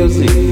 music.